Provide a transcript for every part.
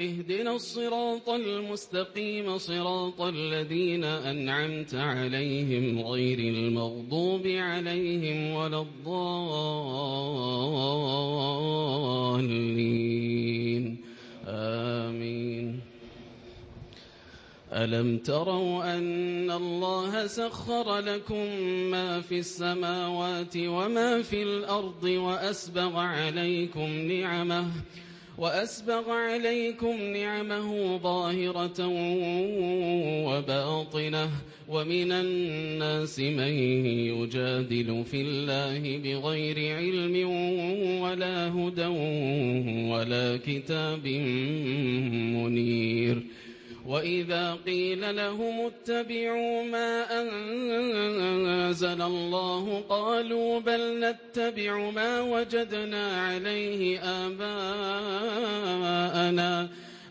اهدنا الصراط المستقيم صراط الذين أنعمت عليهم غير المغضوب عليهم ولا الضالين. آمين. ألم تروا أن الله سخر لكم ما في السماوات وما في الأرض وأسبغ عليكم نعمه وأسبغ عليكم نعمه ظاهرة وباطنة ومن الناس من يجادل في الله بغير علم ولا هدى ولا كتاب منير وإذا قيل لهم اتبعوا ما أنزل الله قالوا بل نتبع ما وجدنا عليه آباءنا.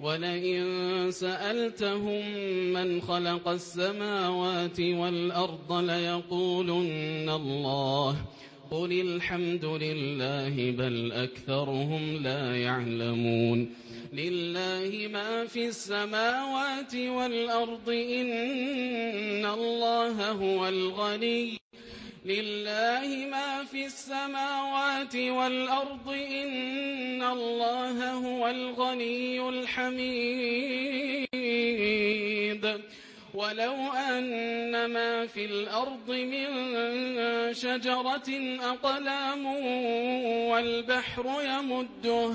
ولئن سألتهم من خلق السماوات والأرض ليقولن الله. قل الحمد لله بل أكثرهم لا يعلمون. لله ما في السماوات والأرض إن الله هو الغني. لله ما في السماوات والأرض إن الله هو الغني الحميد. ولو أن ما في الأرض من شجرة أقلام والبحر يمده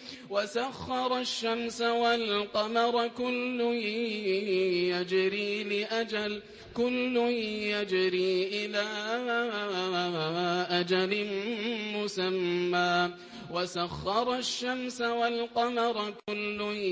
وسخر الشمس والقمر كل يجري لأجل كل يجري إلى أجل مسمى. وسخر الشمس والقمر كل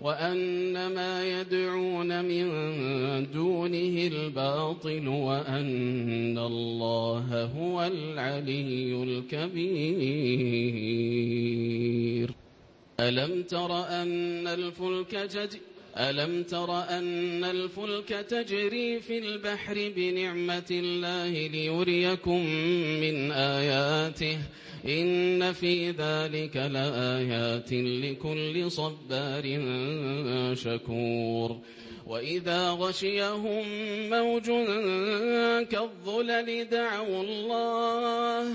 وأن ما يدعون من دونه الباطل وأن الله هو العلي الكبير. ألم تر أن الفلك تجري ألم تر أن الفلك تجري في البحر بنعمة الله ليريكم من آياته؟ إن في ذلك لآيات لكل صبار شكور. وإذا غشيهم موج كالظلل دعوا الله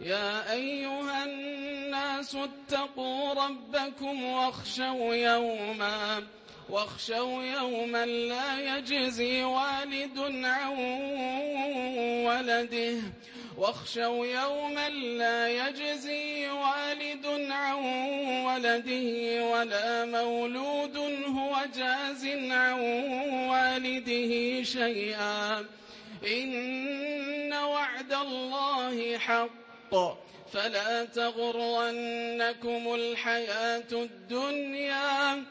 يا أيها الناس اتقوا ربكم واخشوا يوما واخشوا يوما لا يجزي والد عن ولده. واخشوا يوما لا يجزي والد عن ولده ولا مولود هو جاز عن والده شيئا. إن وعد الله حق. فلا تغرنكم الحياة الدنيا.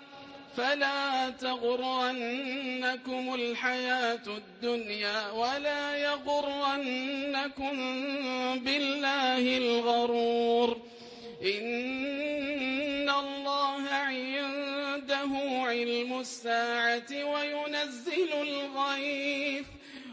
فلا تغرنكم الحياة الدنيا ولا يغرنكم بالله الغرور. إن الله عنده علم الساعة وينزل الغيث.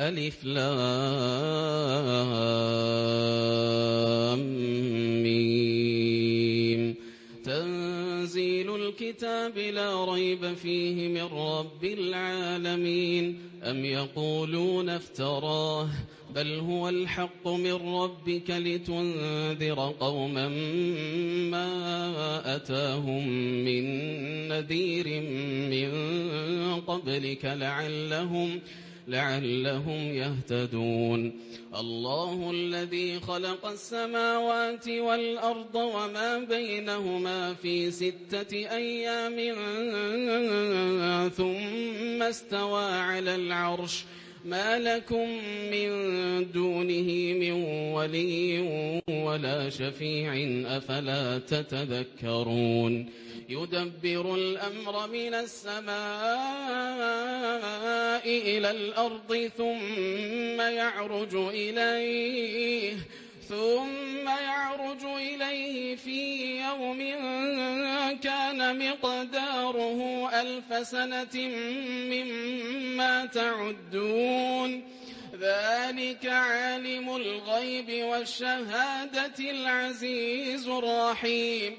ألف لام ميم. تنزيل الكتاب لا ريب فيه من رب العالمين. أم يقولون افتراه؟ بل هو الحق من ربك لتنذر قوما ما أتاهم من نذير من قبلك لعلهم لعلهم يهتدون. الله الذي خلق السماوات والأرض وما بينهما في ستة أيام ثم استوى على العرش. ما لكم من دونه من ولي ولا شفيع أفلا تتذكرون يدبر الأمر من السماء إلى الأرض ثم يعرج إليه ثم يعرج إليه في يوم كان مقداره ألف سنة مما تعدون. ذلك عالم الغيب والشهادة العزيز الرحيم.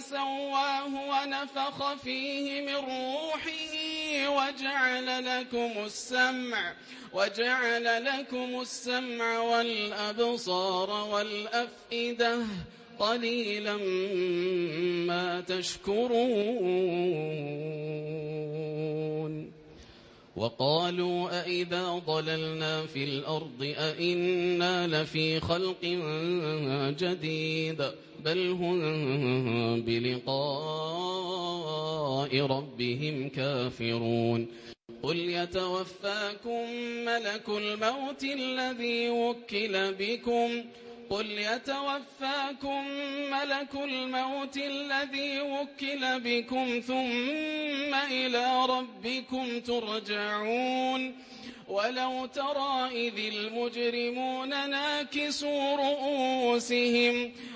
سواه ونفخ فيه من روحه وجعل لكم السمع وجعل لكم السمع والأبصار والأفئدة. قليلا ما تشكرون. وقالوا أئذا ضللنا في الأرض أئنا لفي خلق جديد. بل هم بلقاء ربهم كافرون قل يتوفاكم ملك الموت الذي وكل بكم قل يتوفاكم ملك الموت الذي وكل بكم ثم إلى ربكم ترجعون ولو ترى إذ المجرمون ناكسوا رؤوسهم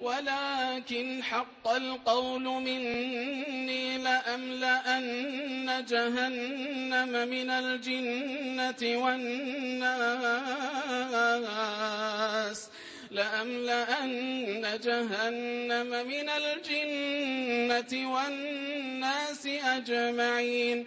ولكن حق القول مني لأملأن جهنم من الجنة والناس. لأملأن جهنم من الجنة والناس أجمعين.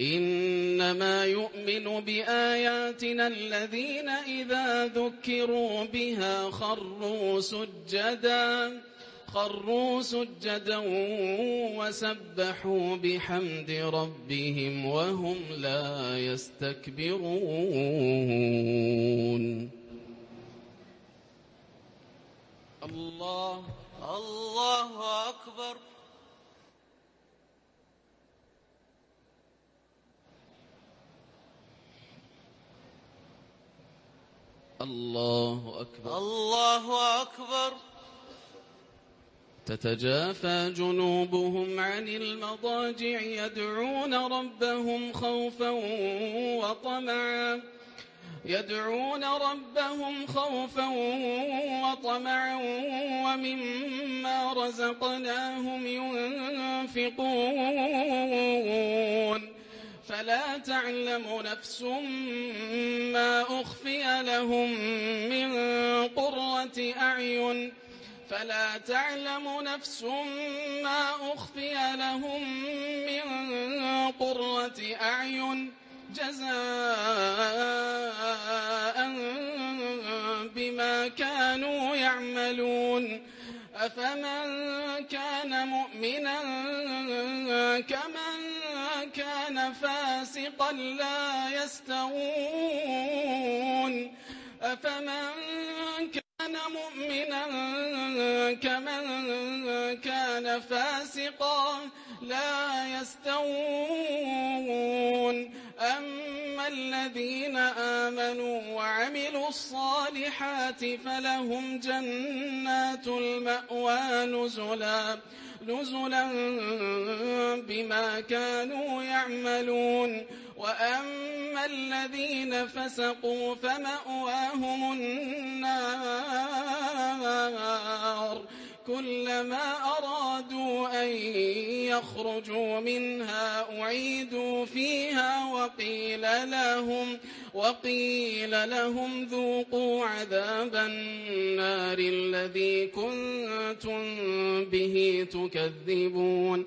إنما يؤمن بآياتنا الذين إذا ذكروا بها خروا سجدا خروا سجدا وسبحوا بحمد ربهم وهم لا يستكبرون. الله الله أكبر. الله أكبر. الله أكبر. تتجافى جنوبهم عن المضاجع يدعون ربهم خوفا وطمعا. يدعون ربهم خوفا وطمعا ومما رزقناهم ينفقون. فلا تعلم نفس ما أخفي لهم من قرة أعين. فلا تعلم نفس ما أخفي لهم من قرة أعين. جزاء بما كانوا يعملون. أفمن كان مؤمنا كمن كان فاسقا لا يستوون. أفمن كان مؤمنا كمن كان فاسقا لا يستوون. أما الذين آمنوا وعملوا الصالحات فلهم جنات المأوى نزلا نزلا بما كانوا يعملون. وأما الذين فسقوا فمأواهم النار كلما أرادوا أن يخرجوا منها أعيدوا فيها وقيل لهم وقيل لهم ذوقوا عذاب النار الذي كنتم به تكذبون.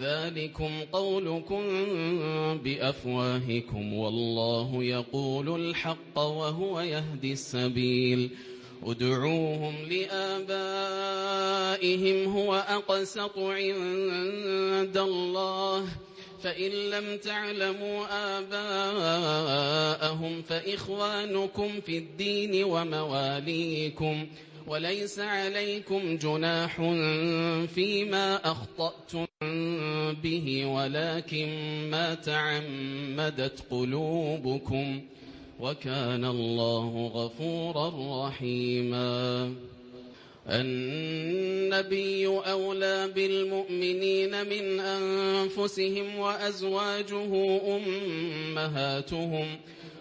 ذلكم قولكم بأفواهكم والله يقول الحق وهو يهدي السبيل. ادعوهم لآبائهم هو أقسط عند الله. فإن لم تعلموا آباءهم فإخوانكم في الدين ومواليكم. وليس عليكم جناح فيما أخطأتم به ولكن ما تعمدت قلوبكم وكان الله غفورا رحيما. النبي أولى بالمؤمنين من أنفسهم وأزواجه أمهاتهم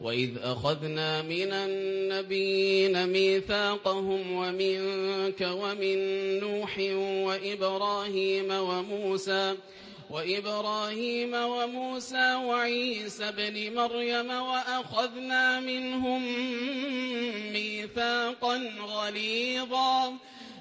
وإذ أخذنا من النبيين ميثاقهم ومنك ومن نوح وإبراهيم وموسى وإبراهيم وموسى وعيسى بن مريم وأخذنا منهم ميثاقا غليظا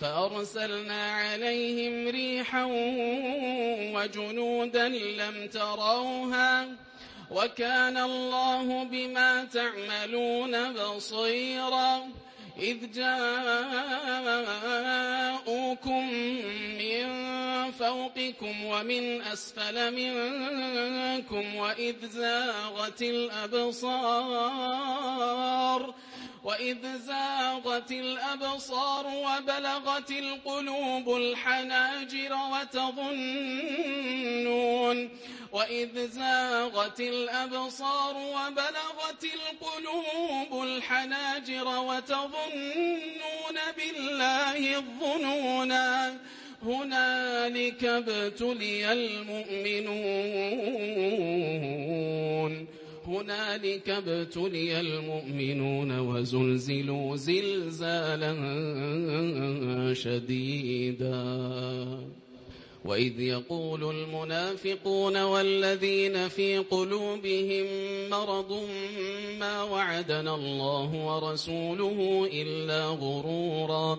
فأرسلنا عليهم ريحا وجنودا لم تروها وكان الله بما تعملون بصيرا إذ جاءوكم من فوقكم ومن أسفل منكم وإذ زاغت الأبصار وإذ زاغت الأبصار وبلغت القلوب الحناجر وتظنون وإذ زاغت الأبصار وبلغت القلوب الحناجر وتظنون بالله الظنونا هنالك ابتلي المؤمنون هنالك ابتلي المؤمنون وزلزلوا زلزالا شديدا. وإذ يقول المنافقون والذين في قلوبهم مرض ما وعدنا الله ورسوله إلا غرورا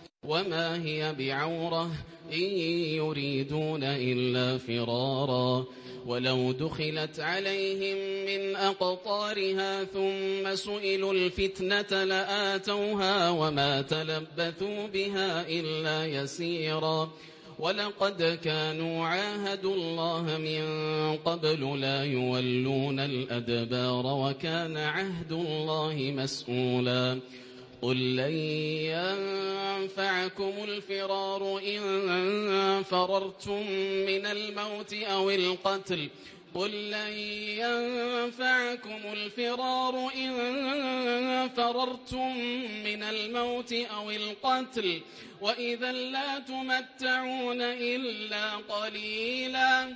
وما هي بعورة إن يريدون إلا فرارا ولو دخلت عليهم من أقطارها ثم سئلوا الفتنة لآتوها وما تلبثوا بها إلا يسيرا ولقد كانوا عاهدوا الله من قبل لا يولون الأدبار وكان عهد الله مسؤولا قل لن ينفعكم الفرار إن فررتم من الموت أو القتل قل لن ينفعكم الفرار إن فررتم من الموت أو القتل وإذا لا تمتعون إلا قليلاً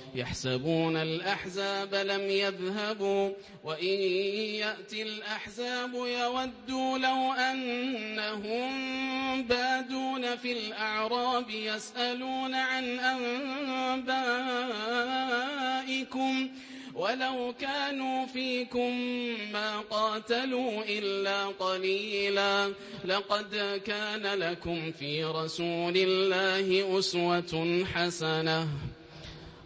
يحسبون الأحزاب لم يذهبوا وإن يأتي الأحزاب يودوا لو أنهم بادون في الأعراب يسألون عن أنبائكم ولو كانوا فيكم ما قاتلوا إلا قليلا لقد كان لكم في رسول الله أسوة حسنة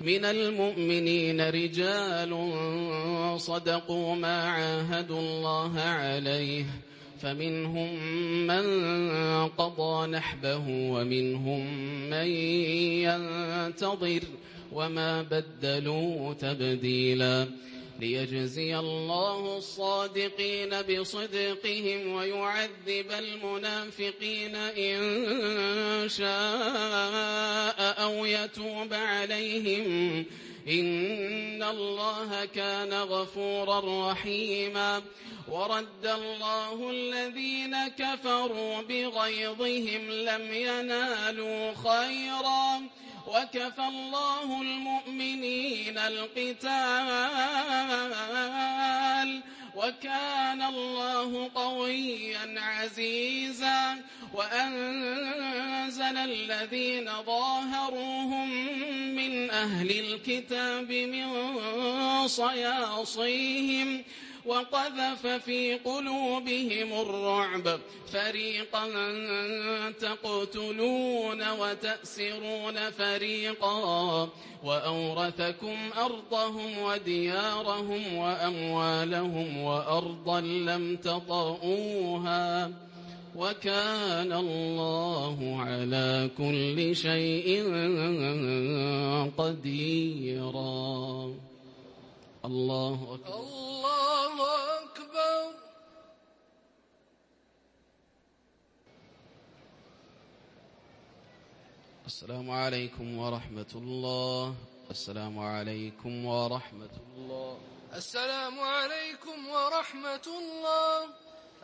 من المؤمنين رجال صدقوا ما عاهدوا الله عليه فمنهم من قضى نحبه ومنهم من ينتظر وما بدلوا تبديلا. ليجزي الله الصادقين بصدقهم ويعذب المنافقين إن شاء أو يتوب عليهم إن الله كان غفورا رحيما ورد الله الذين كفروا بغيظهم لم ينالوا خيرا وكفى الله المؤمنين القتال وكان الله قويا عزيزا وأنزل الذين ظاهروهم من أهل الكتاب من صياصيهم وقذف في قلوبهم الرعب. فريقا تقتلون وتأسرون فريقا. وأورثكم أرضهم وديارهم وأموالهم وأرضا لم تطئوها. وكان الله على كل شيء قديرا. الله أكبر. الله أكبر. السلام عليكم ورحمة الله. السلام عليكم ورحمة الله. السلام عليكم ورحمة الله.